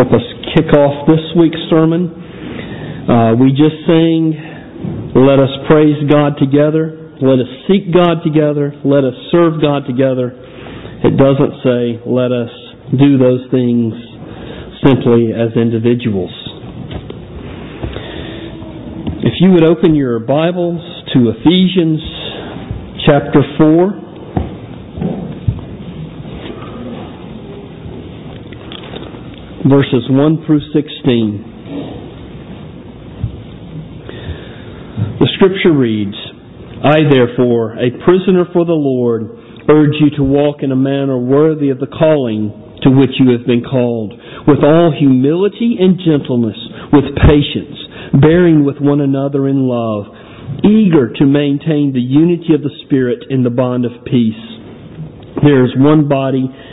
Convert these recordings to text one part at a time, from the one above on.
help us kick off this week's sermon. Uh, we just sang, Let us praise God together. Let us seek God together. Let us serve God together. It doesn't say, Let us do those things simply as individuals. If you would open your Bibles to Ephesians chapter 4. Verses 1 through 16. The scripture reads, I therefore, a prisoner for the Lord, urge you to walk in a manner worthy of the calling to which you have been called, with all humility and gentleness, with patience, bearing with one another in love, eager to maintain the unity of the Spirit in the bond of peace. There is one body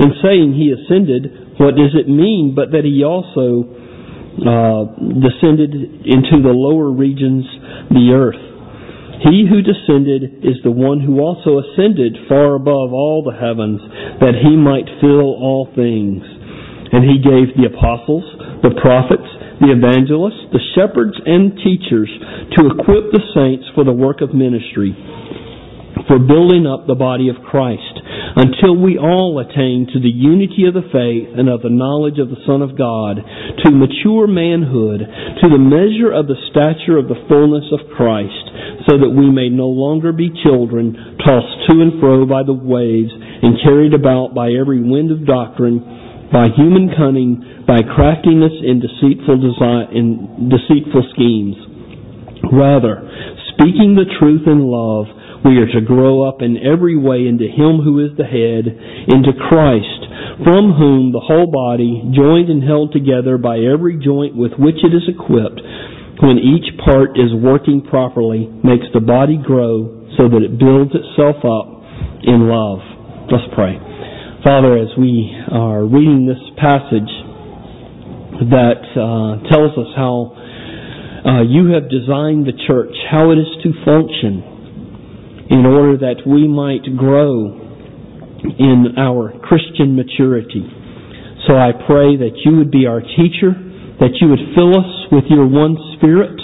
In saying he ascended, what does it mean but that he also uh, descended into the lower regions, the earth? He who descended is the one who also ascended far above all the heavens, that he might fill all things. And he gave the apostles, the prophets, the evangelists, the shepherds, and teachers to equip the saints for the work of ministry, for building up the body of Christ until we all attain to the unity of the faith and of the knowledge of the Son of God, to mature manhood, to the measure of the stature of the fullness of Christ, so that we may no longer be children, tossed to and fro by the waves, and carried about by every wind of doctrine, by human cunning, by craftiness in deceitful design, in deceitful schemes. Rather, speaking the truth in love, we are to grow up in every way into Him who is the head, into Christ, from whom the whole body, joined and held together by every joint with which it is equipped, when each part is working properly, makes the body grow so that it builds itself up in love. Let's pray. Father, as we are reading this passage that uh, tells us how uh, you have designed the church, how it is to function, in order that we might grow in our Christian maturity. So I pray that you would be our teacher, that you would fill us with your one Spirit,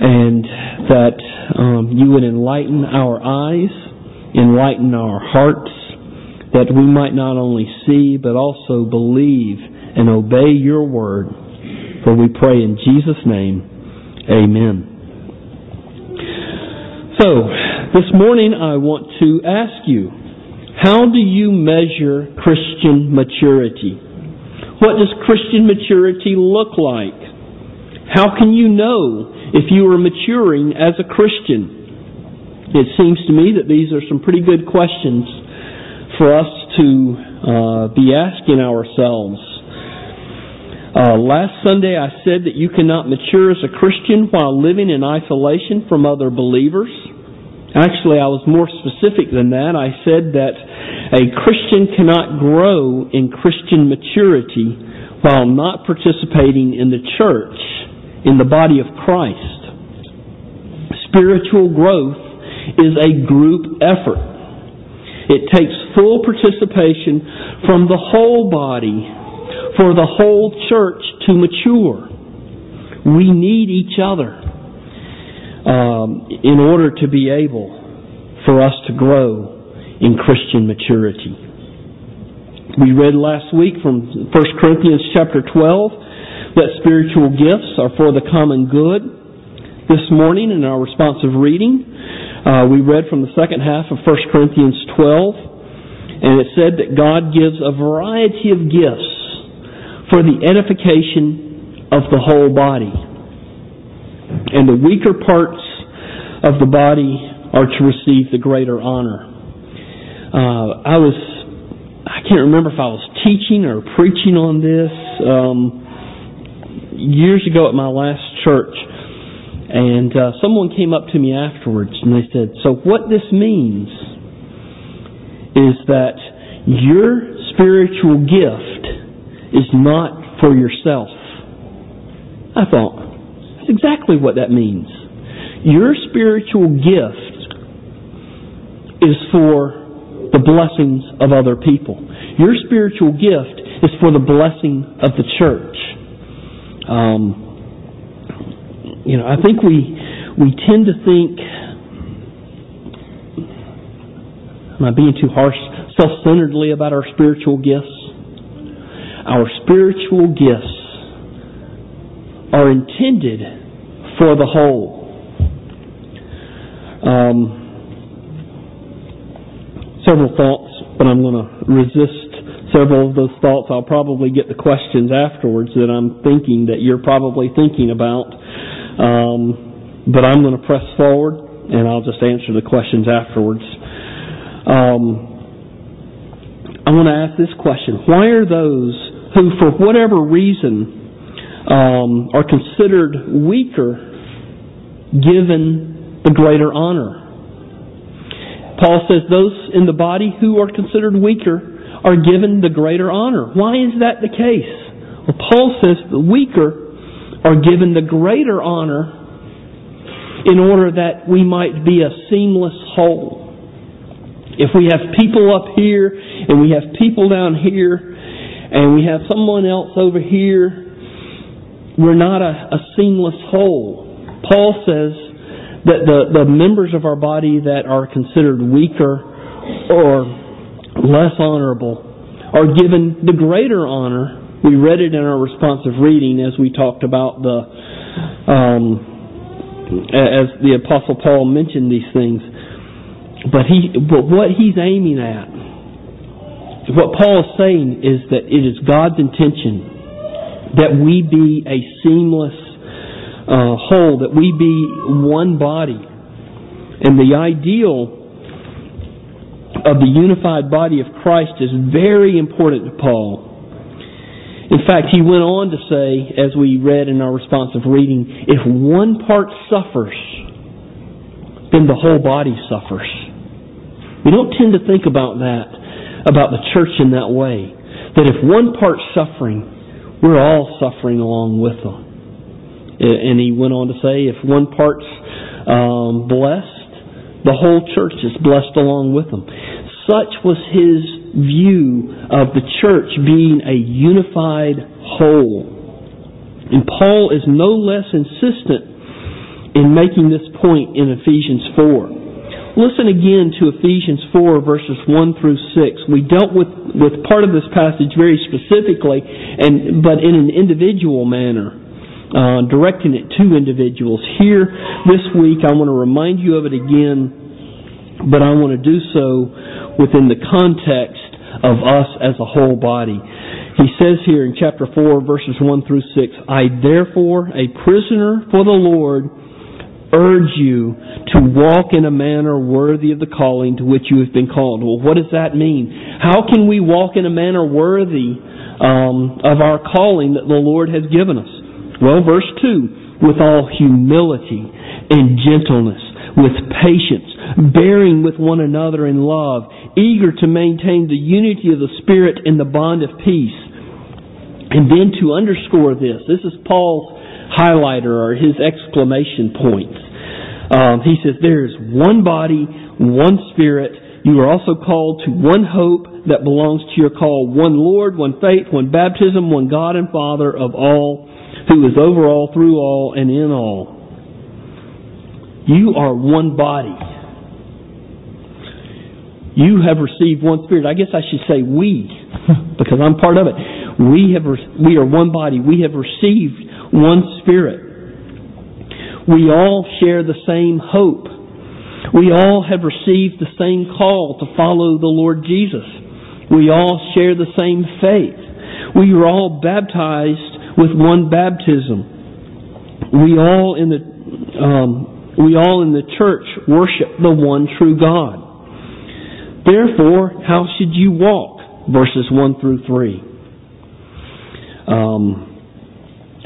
and that um, you would enlighten our eyes, enlighten our hearts, that we might not only see but also believe and obey your word. For we pray in Jesus' name, amen. So, this morning I want to ask you, how do you measure Christian maturity? What does Christian maturity look like? How can you know if you are maturing as a Christian? It seems to me that these are some pretty good questions for us to uh, be asking ourselves. Uh, last Sunday I said that you cannot mature as a Christian while living in isolation from other believers. Actually, I was more specific than that. I said that a Christian cannot grow in Christian maturity while not participating in the church, in the body of Christ. Spiritual growth is a group effort. It takes full participation from the whole body for the whole church to mature. We need each other um, in order to be able for us to grow in Christian maturity. We read last week from 1 Corinthians chapter 12 that spiritual gifts are for the common good. This morning in our responsive reading, uh, we read from the second half of 1 Corinthians 12, and it said that God gives a variety of gifts for the edification of the whole body and the weaker parts of the body are to receive the greater honor. Uh, I was, I can't remember if I was teaching or preaching on this. Um, years ago at my last church, and uh, someone came up to me afterwards and they said, So, what this means is that your spiritual gift is not for yourself. I thought, that's exactly what that means. Your spiritual gift is for the blessings of other people. Your spiritual gift is for the blessing of the church. Um, you know, I think we we tend to think. Am I being too harsh? Self-centeredly about our spiritual gifts. Our spiritual gifts are intended for the whole. Um, several thoughts, but I'm going to resist several of those thoughts. I'll probably get the questions afterwards that I'm thinking that you're probably thinking about. Um, but I'm going to press forward and I'll just answer the questions afterwards. Um, I want to ask this question. Why are those who, for whatever reason, um, are considered weaker given the greater honor? Paul says those in the body who are considered weaker are given the greater honor. Why is that the case? Well, Paul says the weaker are given the greater honor in order that we might be a seamless whole. If we have people up here and we have people down here and we have someone else over here, we're not a, a seamless whole. Paul says that the, the members of our body that are considered weaker or less honorable are given the greater honor. We read it in our responsive reading as we talked about the, um, as the Apostle Paul mentioned these things. But he, but what he's aiming at, what Paul is saying is that it is God's intention that we be a seamless uh, whole, that we be one body. And the ideal of the unified body of Christ is very important to Paul. In fact, he went on to say, as we read in our responsive reading, if one part suffers, then the whole body suffers. We don't tend to think about that, about the church in that way. That if one part's suffering, we're all suffering along with them. And he went on to say, if one part's um, blessed, the whole church is blessed along with them. Such was his view of the church being a unified whole. And Paul is no less insistent in making this point in Ephesians 4. Listen again to Ephesians 4 verses 1 through 6. We dealt with, with part of this passage very specifically, and, but in an individual manner uh, directing it to individuals. Here this week, I want to remind you of it again, but I want to do so within the context of us as a whole body. He says here in chapter 4, verses 1 through 6, I therefore, a prisoner for the Lord, urge you to walk in a manner worthy of the calling to which you have been called. Well, what does that mean? How can we walk in a manner worthy um, of our calling that the Lord has given us? Well, verse 2 with all humility and gentleness, with patience, bearing with one another in love, eager to maintain the unity of the Spirit in the bond of peace. And then to underscore this, this is Paul's highlighter or his exclamation points. Um, he says, There is one body, one Spirit. You are also called to one hope that belongs to your call, one Lord, one faith, one baptism, one God and Father of all who is over all, through all, and in all. You are one body. You have received one spirit. I guess I should say we, because I'm part of it. We have we are one body. We have received one spirit. We all share the same hope. We all have received the same call to follow the Lord Jesus. We all share the same faith. We are all baptized with one baptism. We all in the um, we all in the church worship the one true God. Therefore, how should you walk? Verses one through three. Um,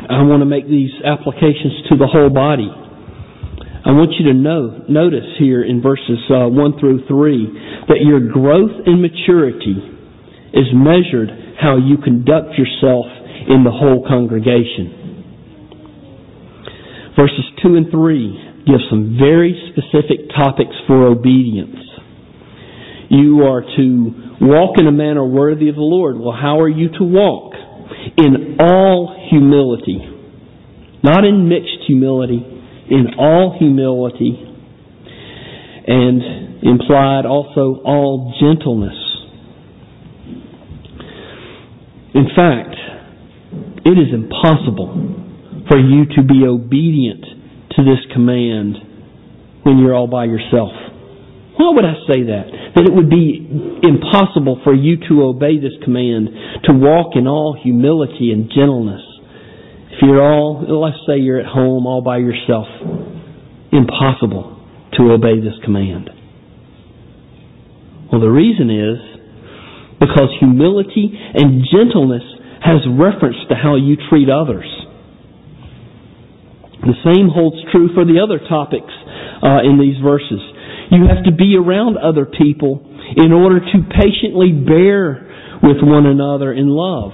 I want to make these applications to the whole body. I want you to know, notice here in verses uh, 1 through 3 that your growth and maturity is measured how you conduct yourself in the whole congregation. Verses 2 and 3 give some very specific topics for obedience. You are to walk in a manner worthy of the Lord. Well, how are you to walk? In all humility. Not in mixed humility, in all humility. And implied also all gentleness. In fact, it is impossible for you to be obedient to this command when you're all by yourself. Why would I say that? That it would be impossible for you to obey this command, to walk in all humility and gentleness. If you're all, let's say you're at home all by yourself, impossible to obey this command. Well, the reason is because humility and gentleness has reference to how you treat others. The same holds true for the other topics uh, in these verses. You have to be around other people in order to patiently bear with one another in love.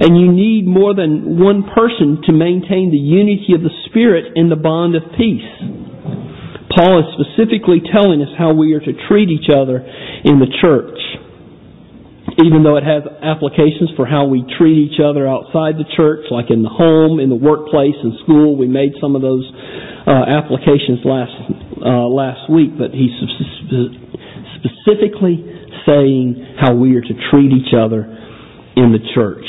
And you need more than one person to maintain the unity of the Spirit in the bond of peace. Paul is specifically telling us how we are to treat each other in the church. Even though it has applications for how we treat each other outside the church, like in the home, in the workplace, in school, we made some of those uh, applications last uh, last week, but he's specifically saying how we are to treat each other in the church.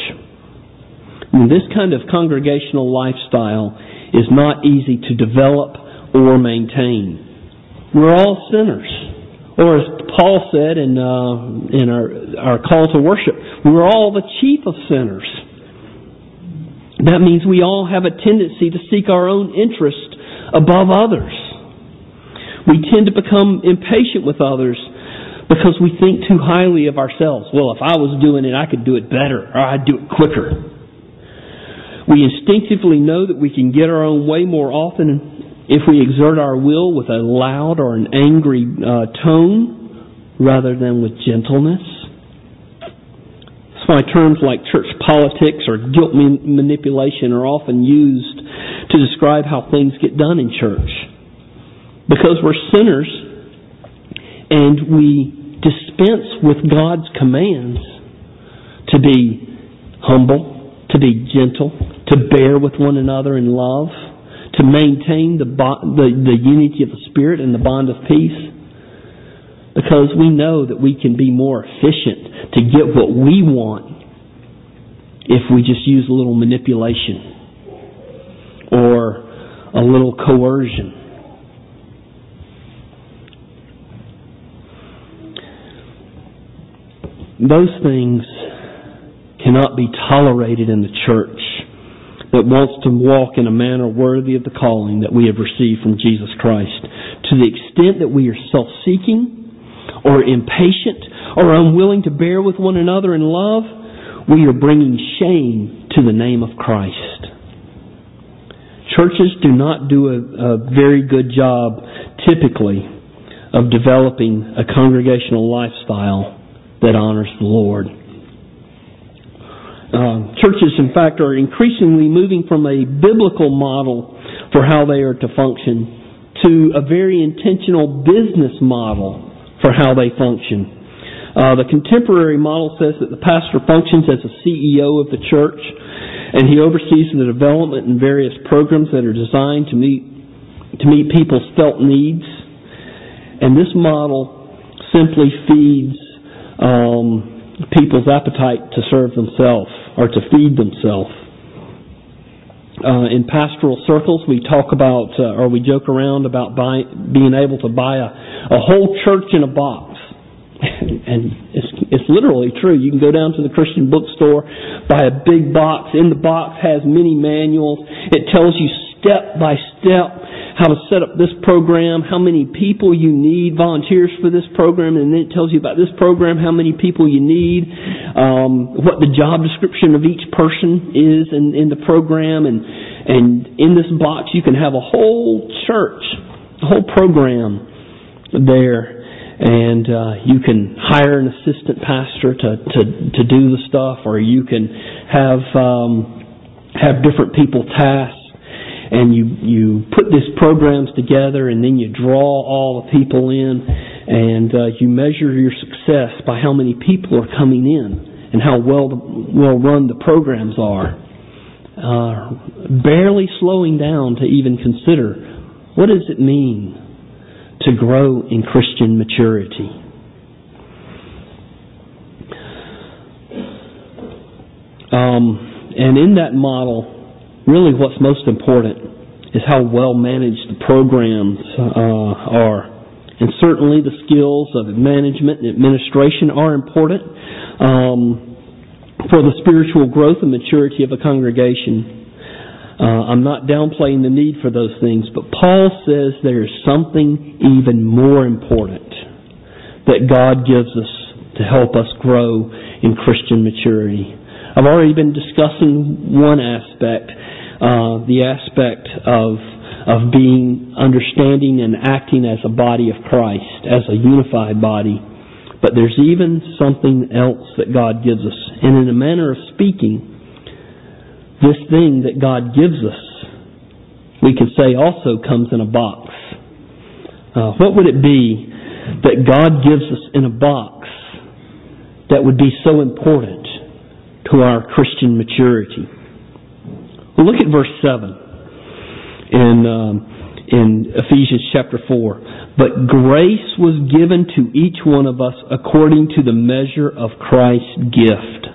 This kind of congregational lifestyle is not easy to develop or maintain. We're all sinners. Or as Paul said in, uh, in our, our call to worship, we're all the chief of sinners. That means we all have a tendency to seek our own interest above others. We tend to become impatient with others because we think too highly of ourselves. Well, if I was doing it, I could do it better, or I'd do it quicker. We instinctively know that we can get our own way more often if we exert our will with a loud or an angry uh, tone rather than with gentleness. That's why terms like church politics or guilt manipulation are often used to describe how things get done in church because we're sinners and we dispense with God's commands to be humble, to be gentle, to bear with one another in love, to maintain the, the, the unity of the Spirit and the bond of peace. Because we know that we can be more efficient to get what we want if we just use a little manipulation or a little coercion. Those things cannot be tolerated in the church that wants to walk in a manner worthy of the calling that we have received from Jesus Christ. To the extent that we are self seeking or impatient or unwilling to bear with one another in love, we are bringing shame to the name of Christ. Churches do not do a, a very good job, typically, of developing a congregational lifestyle that honors the Lord. Uh, churches, in fact, are increasingly moving from a biblical model for how they are to function to a very intentional business model for how they function. Uh, the contemporary model says that the pastor functions as a CEO of the church and he oversees the development and various programs that are designed to meet to meet people's felt needs. And this model simply feeds um, people's appetite to serve themselves or to feed themselves. Uh, in pastoral circles, we talk about uh, or we joke around about buy, being able to buy a, a whole church in a box and it's, it's literally true. You can go down to the Christian bookstore, buy a big box. In the box has many manuals. It tells you step by step how to set up this program, how many people you need, volunteers for this program, and then it tells you about this program, how many people you need, um, what the job description of each person is in, in the program, and and in this box you can have a whole church, a whole program there and uh, you can hire an assistant pastor to, to, to do the stuff, or you can have um, have different people tasked, and you you put these programs together, and then you draw all the people in, and uh, you measure your success by how many people are coming in and how well well run the programs are. Uh, barely slowing down to even consider what does it mean to grow in Christian maturity. Um, and in that model, really what's most important is how well managed the programs uh, are. And certainly the skills of management and administration are important um, for the spiritual growth and maturity of a congregation. Uh, I'm not downplaying the need for those things, but Paul says there is something even more important that God gives us to help us grow in Christian maturity. I've already been discussing one aspect, uh, the aspect of of being understanding and acting as a body of Christ, as a unified body. But there's even something else that God gives us. And in a manner of speaking, this thing that God gives us, we could say also comes in a box. Uh, what would it be that God gives us in a box that would be so important to our Christian maturity? Look at verse 7 in, um, in Ephesians chapter 4. But grace was given to each one of us according to the measure of Christ's gift.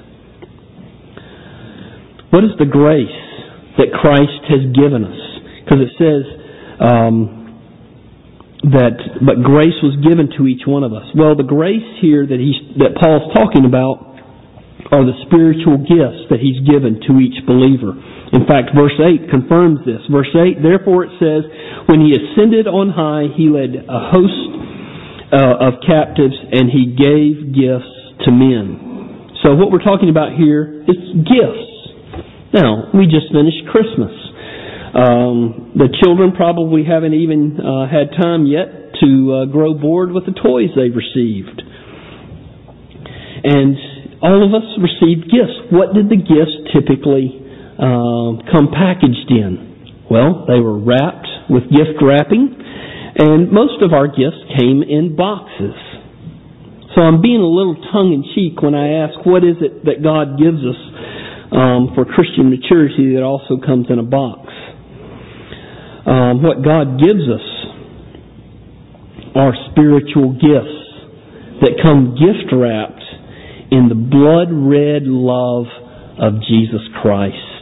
What is the grace that Christ has given us? Because it says um, that, but grace was given to each one of us. Well, the grace here that he's that Paul's talking about are the spiritual gifts that he's given to each believer. In fact, verse 8 confirms this. Verse 8, therefore it says, When he ascended on high, he led a host uh, of captives and he gave gifts to men. So what we're talking about here is gifts. Now, we just finished Christmas. Um, the children probably haven't even uh, had time yet to uh, grow bored with the toys they've received. And all of us received gifts. What did the gifts typically uh, come packaged in? Well, they were wrapped with gift wrapping, and most of our gifts came in boxes. So I'm being a little tongue in cheek when I ask, what is it that God gives us um, for Christian maturity that also comes in a box. Um, what God gives us are spiritual gifts that come gift wrapped in the blood red love of Jesus Christ.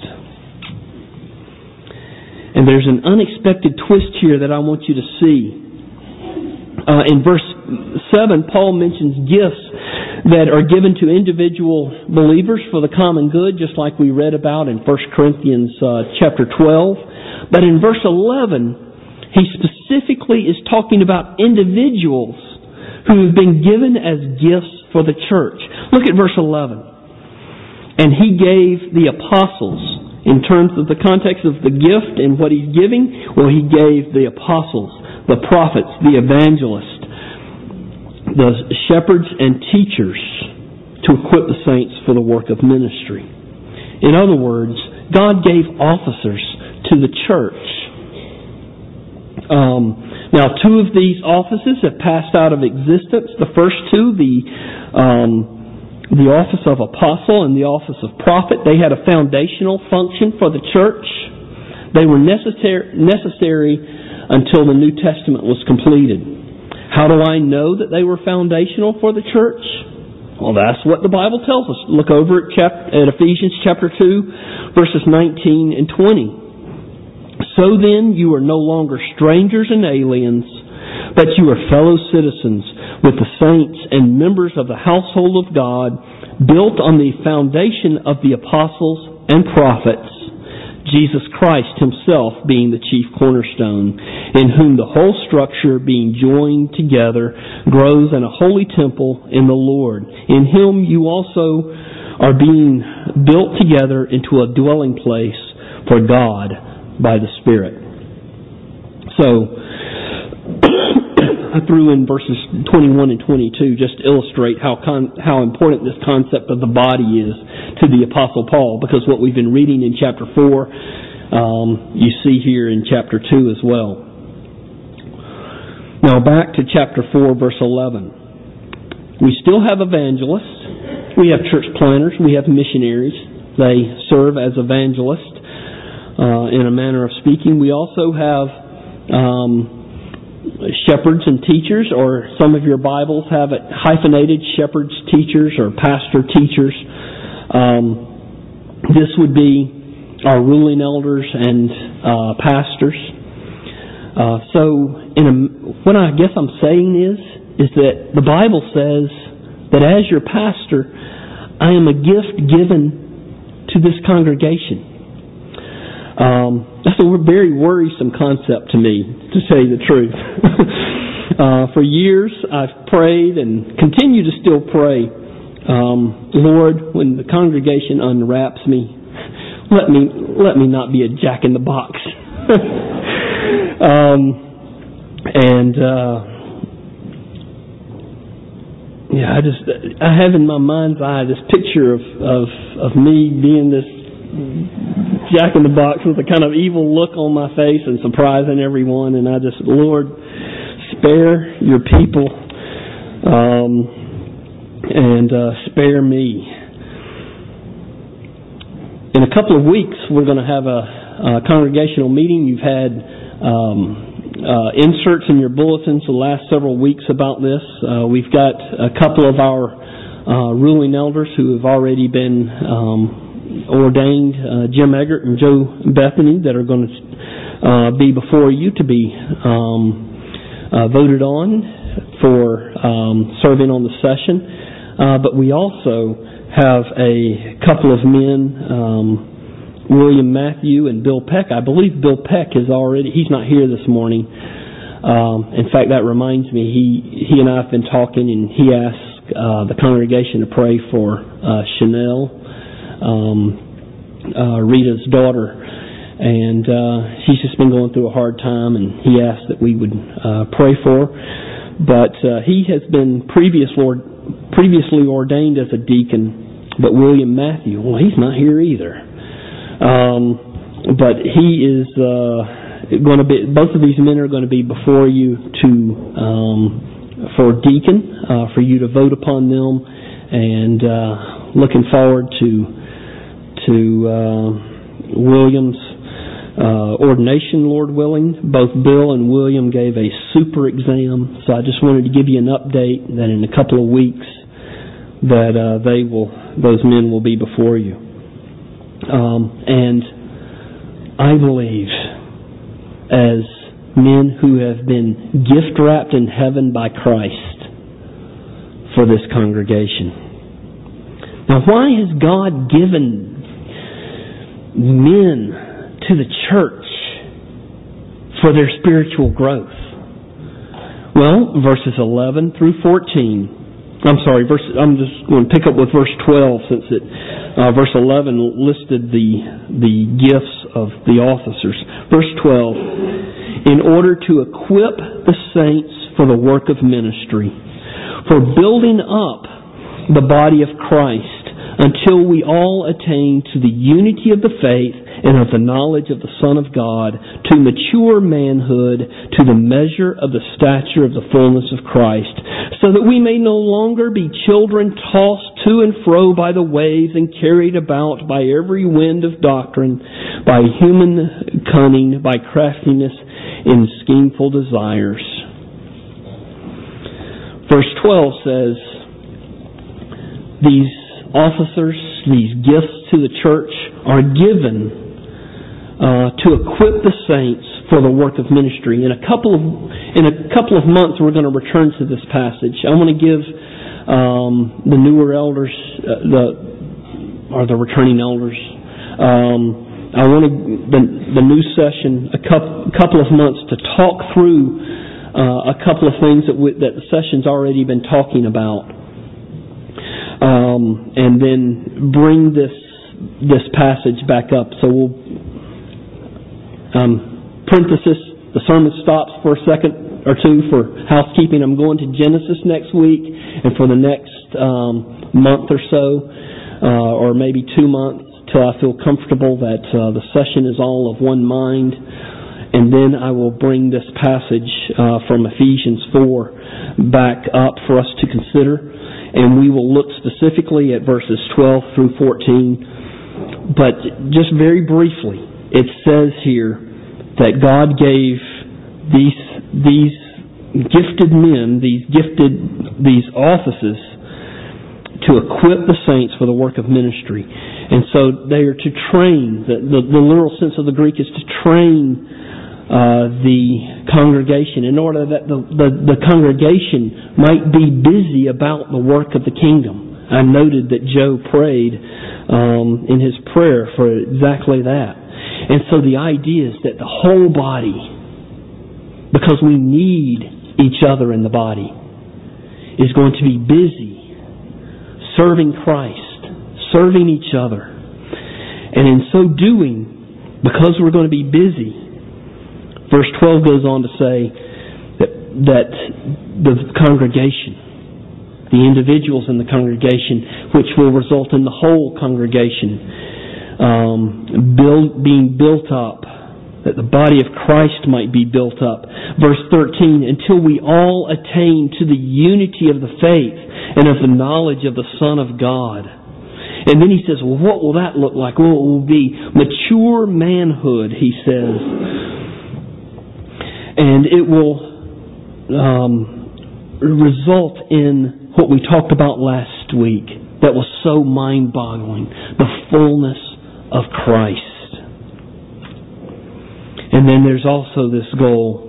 And there's an unexpected twist here that I want you to see. Uh, in verse 7, Paul mentions gifts that are given to individual believers for the common good, just like we read about in 1 Corinthians uh, chapter 12. But in verse 11, he specifically is talking about individuals who have been given as gifts for the church. Look at verse 11. And he gave the apostles, in terms of the context of the gift and what he's giving, well, he gave the apostles the prophets, the evangelists, the shepherds and teachers to equip the saints for the work of ministry. In other words, God gave officers to the church. Um, now, two of these offices have passed out of existence. The first two, the um, the office of apostle and the office of prophet, they had a foundational function for the church. They were necessary, necessary until the New Testament was completed. How do I know that they were foundational for the church? Well, that's what the Bible tells us. Look over at, at Ephesians chapter 2, verses 19 and 20. So then, you are no longer strangers and aliens, but you are fellow citizens with the saints and members of the household of God, built on the foundation of the apostles and prophets Jesus Christ himself being the chief cornerstone, in whom the whole structure being joined together grows in a holy temple in the Lord. In him you also are being built together into a dwelling place for God by the Spirit. So, I threw in verses 21 and 22 just to illustrate how con- how important this concept of the body is to the Apostle Paul, because what we've been reading in chapter 4, um, you see here in chapter 2 as well. Now back to chapter 4, verse 11. We still have evangelists, we have church planners, we have missionaries. They serve as evangelists uh, in a manner of speaking. We also have um, shepherds and teachers, or some of your Bibles have it hyphenated shepherds, teachers, or pastor teachers. Um, this would be our ruling elders and uh, pastors. Uh, so, in a, what I guess I'm saying is, is that the Bible says that as your pastor, I am a gift given to this congregation. Um, that's a very worrisome concept to me, to tell you the truth. uh, for years, I've prayed and continue to still pray. Um, Lord, when the congregation unwraps me, let me let me not be a jack in the box. um, and uh, yeah, I just I have in my mind's eye this picture of of of me being this Jack in the Box with a kind of evil look on my face and surprising everyone. And I just, Lord, spare your people um, and uh, spare me. In a couple of weeks, we're going to have a, a congregational meeting. You've had um, uh, inserts in your bulletins the last several weeks about this. Uh, we've got a couple of our uh, ruling elders who have already been um, ordained uh, Jim Eggert and Joe Bethany that are going to uh, be before you to be um, uh, voted on for um, serving on the session. Uh, but we also have a couple of men, um, William Matthew and Bill Peck. I believe Bill Peck is already, he's not here this morning. Um, in fact, that reminds me, he, he and I have been talking and he asked uh, the congregation to pray for uh, Chanel um, uh, Rita's daughter, and uh, she's just been going through a hard time, and he asked that we would uh, pray for her. But uh, he has been previous Lord, previously ordained as a deacon, but William Matthew, well, he's not here either. Um, but he is uh, going to be. Both of these men are going to be before you to um, for deacon, uh, for you to vote upon them, and uh, looking forward to to uh, William's uh, ordination, Lord willing. Both Bill and William gave a super exam, so I just wanted to give you an update that in a couple of weeks that uh, they will, those men will be before you. Um, and I believe, as men who have been gift wrapped in heaven by Christ for this congregation. Now, why has God given men to the church for their spiritual growth? Well, verses 11 through 14. I'm sorry, verse, I'm just going to pick up with verse 12 since it, uh, verse 11 listed the, the gifts of the officers. Verse 12, in order to equip the saints for the work of ministry, for building up the body of Christ until we all attain to the unity of the faith and of the knowledge of the Son of God, to mature manhood, to the measure of the stature of the fullness of Christ, so that we may no longer be children tossed to and fro by the waves and carried about by every wind of doctrine, by human cunning, by craftiness in schemeful desires. Verse 12 says, These officers, these gifts to the church are given uh, to equip the saints for the work of ministry. In a couple of in a couple of months, we're going to return to this passage. I want to give um, the newer elders, uh, the or the returning elders, um, I wanted the, the new session a couple, couple of months to talk through uh, a couple of things that, we, that the session's already been talking about, um, and then bring this this passage back up. So we'll um, parenthesis. The sermon stops for a second or two for housekeeping. I'm going to Genesis next week, and for the next um, month or so, uh, or maybe two months, till I feel comfortable that uh, the session is all of one mind. And then I will bring this passage uh, from Ephesians 4 back up for us to consider. And we will look specifically at verses 12 through 14. But just very briefly, it says here that God gave these, these gifted men, these gifted, these offices to equip the saints for the work of ministry. And so they are to train, the, the, the literal sense of the Greek is to train uh, the congregation in order that the, the, the congregation might be busy about the work of the kingdom. I noted that Joe prayed um, in his prayer for exactly that. And so the idea is that the whole body, because we need each other in the body, is going to be busy serving Christ serving each other. And in so doing, because we're going to be busy, verse 12 goes on to say that, that the congregation, the individuals in the congregation, which will result in the whole congregation um, build, being built up, that the body of Christ might be built up. Verse 13, until we all attain to the unity of the faith and of the knowledge of the Son of God and then he says, well, what will that look like? Well, it will be mature manhood, he says. And it will um, result in what we talked about last week that was so mind boggling the fullness of Christ. And then there's also this goal.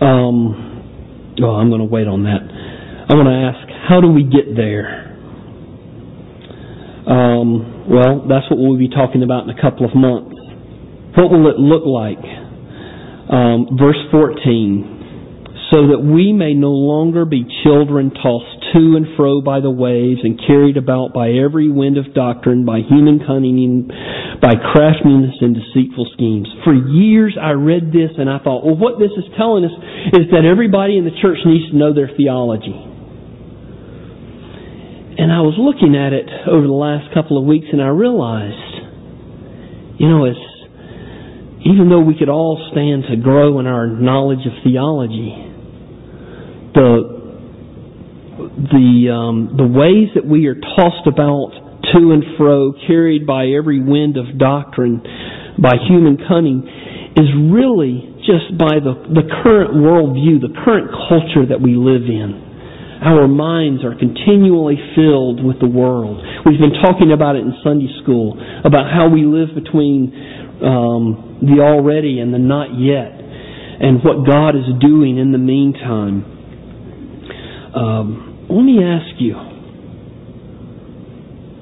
Um, oh, I'm going to wait on that. I want to ask, how do we get there? Um, well, that's what we'll be talking about in a couple of months. What will it look like? Um, verse 14. So that we may no longer be children tossed to and fro by the waves and carried about by every wind of doctrine, by human cunning, and by craftiness and deceitful schemes. For years I read this and I thought, well, what this is telling us is that everybody in the church needs to know their theology. And I was looking at it over the last couple of weeks and I realized, you know, it's, even though we could all stand to grow in our knowledge of theology, the, the, um, the ways that we are tossed about to and fro, carried by every wind of doctrine, by human cunning, is really just by the, the current worldview, the current culture that we live in. Our minds are continually filled with the world. We've been talking about it in Sunday school, about how we live between um, the already and the not yet, and what God is doing in the meantime. Um, let me ask you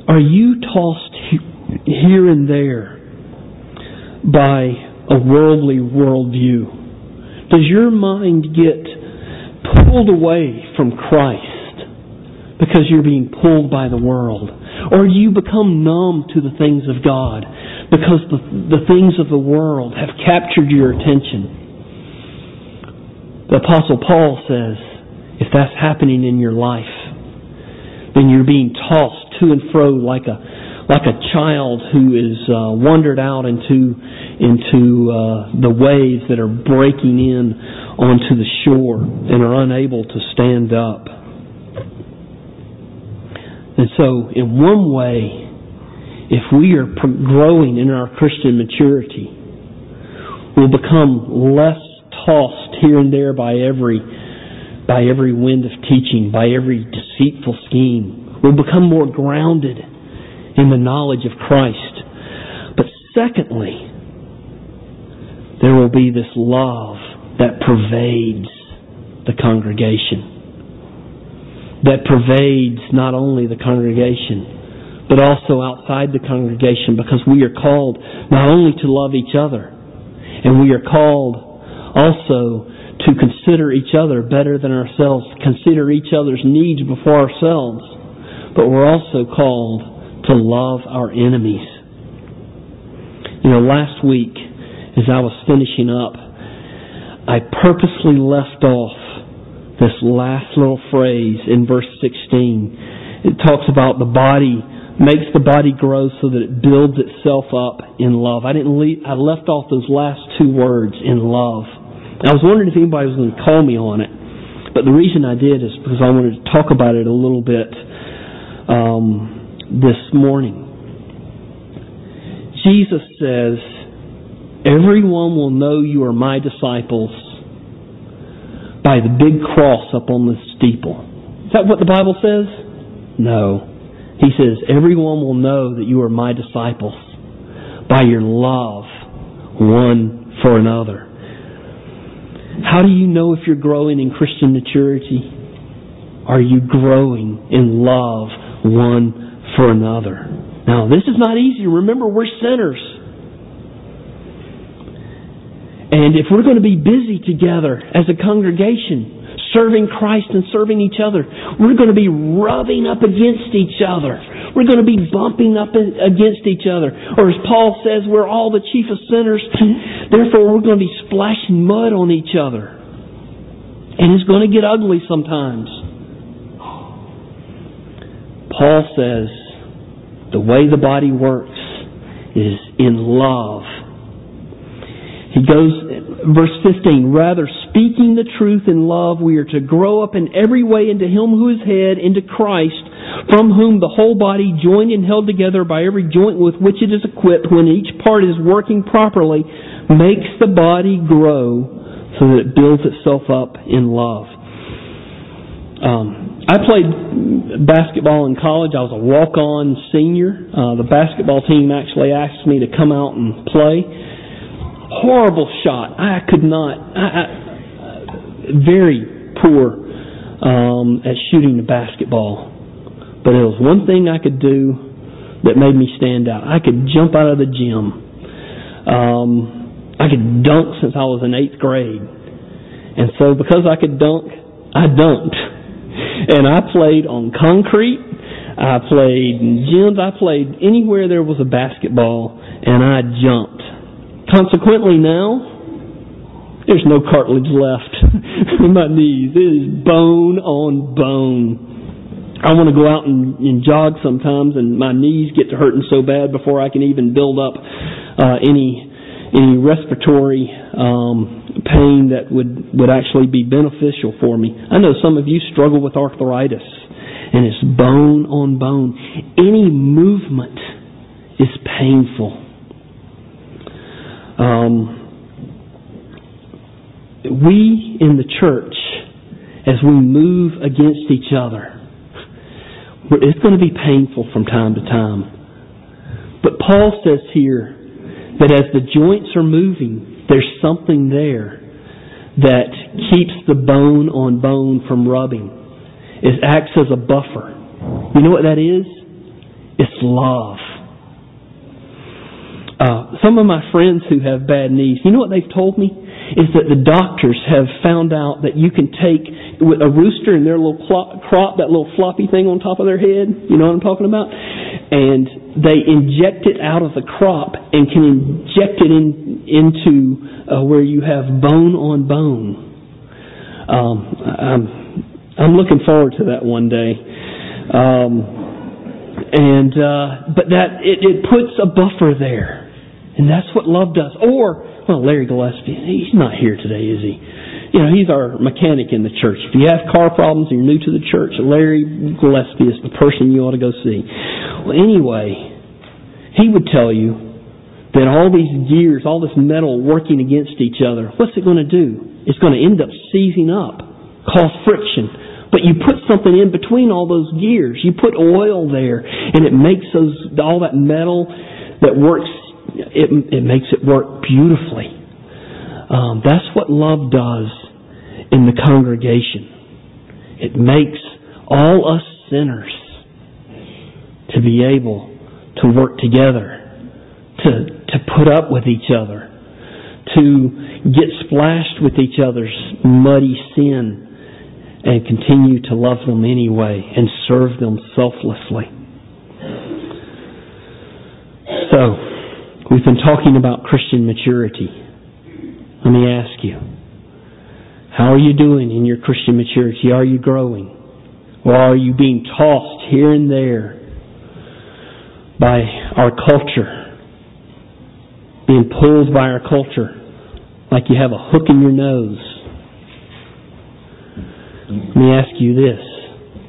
are you tossed here and there by a worldly worldview? Does your mind get pulled away from Christ because you're being pulled by the world? Or you become numb to the things of God because the, the things of the world have captured your attention? The Apostle Paul says, if that's happening in your life, then you're being tossed to and fro like a like a child who is uh, wandered out into into uh, the waves that are breaking in onto the shore and are unable to stand up. And so, in one way, if we are growing in our Christian maturity, we'll become less tossed here and there by every by every wind of teaching, by every deceitful scheme. We'll become more grounded in the knowledge of Christ. But secondly, there will be this love that pervades the congregation. That pervades not only the congregation, but also outside the congregation because we are called not only to love each other, and we are called also to consider each other better than ourselves, consider each other's needs before ourselves, but we're also called to love our enemies. You know, last week, as I was finishing up, I purposely left off this last little phrase in verse 16. It talks about the body makes the body grow so that it builds itself up in love. I didn't leave, I left off those last two words in love. I was wondering if anybody was going to call me on it. But the reason I did is because I wanted to talk about it a little bit um, this morning. Jesus says, Everyone will know you are my disciples by the big cross up on the steeple. Is that what the Bible says? No. He says, Everyone will know that you are my disciples by your love one for another. How do you know if you're growing in Christian maturity? Are you growing in love one for another? Now, this is not easy. Remember, we're sinners. And if we're going to be busy together as a congregation, serving Christ and serving each other. We're going to be rubbing up against each other. We're going to be bumping up against each other. Or as Paul says, we're all the chief of sinners. Therefore, we're going to be splashing mud on each other. And it's going to get ugly sometimes. Paul says the way the body works is in love. He goes, verse 15, rather speaking the truth in love, we are to grow up in every way into Him who is head, into Christ, from whom the whole body, joined and held together by every joint with which it is equipped, when each part is working properly, makes the body grow so that it builds itself up in love. Um, I played basketball in college. I was a walk-on senior. Uh, the basketball team actually asked me to come out and play. Horrible shot. I could not. I, I, very poor um, at shooting the basketball. But it was one thing I could do that made me stand out. I could jump out of the gym. Um, I could dunk since I was in eighth grade. And so because I could dunk, I dunked. And I played on concrete. I played in gyms. I played anywhere there was a basketball, and I jumped. Consequently, now there's no cartilage left in my knees. It is bone on bone. I want to go out and, and jog sometimes, and my knees get to hurting so bad before I can even build up uh, any any respiratory um, pain that would would actually be beneficial for me. I know some of you struggle with arthritis, and it's bone on bone. Any movement is painful. Um, we in the church, as we move against each other, it's going to be painful from time to time. But Paul says here that as the joints are moving, there's something there that keeps the bone on bone from rubbing. It acts as a buffer. You know what that is? It's love. Uh, some of my friends who have bad knees, you know what they've told me? Is that the doctors have found out that you can take a rooster and their little crop, that little floppy thing on top of their head, you know what I'm talking about? And they inject it out of the crop and can inject it in, into uh, where you have bone on bone. Um, I'm, I'm looking forward to that one day. Um, and uh, but that it, it puts a buffer there, and that's what love does. Or well, Larry Gillespie, he's not here today, is he? You know, he's our mechanic in the church. If you have car problems and you're new to the church, Larry Gillespie is the person you ought to go see. Well, anyway, he would tell you that all these gears, all this metal working against each other, what's it going to do? It's going to end up seizing up, cause friction. But you put something in between all those gears. You put oil there, and it makes those all that metal that works it, it makes it work beautifully. Um, that's what love does in the congregation. It makes all us sinners to be able to work together, to, to put up with each other, to get splashed with each other's muddy sin and continue to love them anyway and serve them selflessly. So, we've been talking about Christian maturity. Let me ask you, how are you doing in your Christian maturity? Are you growing? Or are you being tossed here and there by our culture? Being pulled by our culture like you have a hook in your nose. Let me ask you this.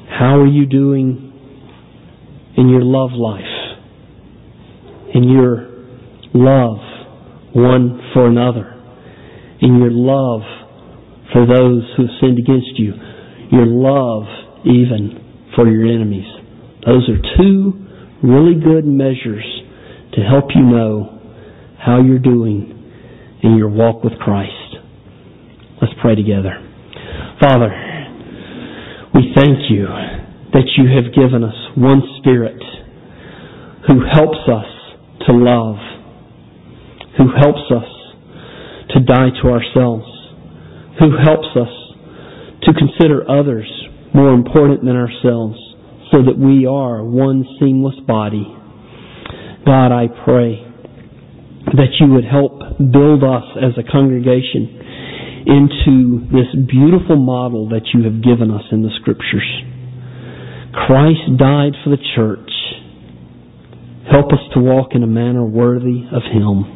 How are you doing in your love life? In your love one for another? In your love for those who have sinned against you? Your love even for your enemies? Those are two really good measures to help you know how you're doing in your walk with Christ. Let's pray together. Father, we thank you that you have given us one Spirit who helps us to love, who helps us to die to ourselves, who helps us to consider others more important than ourselves so that we are one seamless body. God, I pray that you would help build us as a congregation into this beautiful model that you have given us in the scriptures. Christ died for the church. Help us to walk in a manner worthy of him.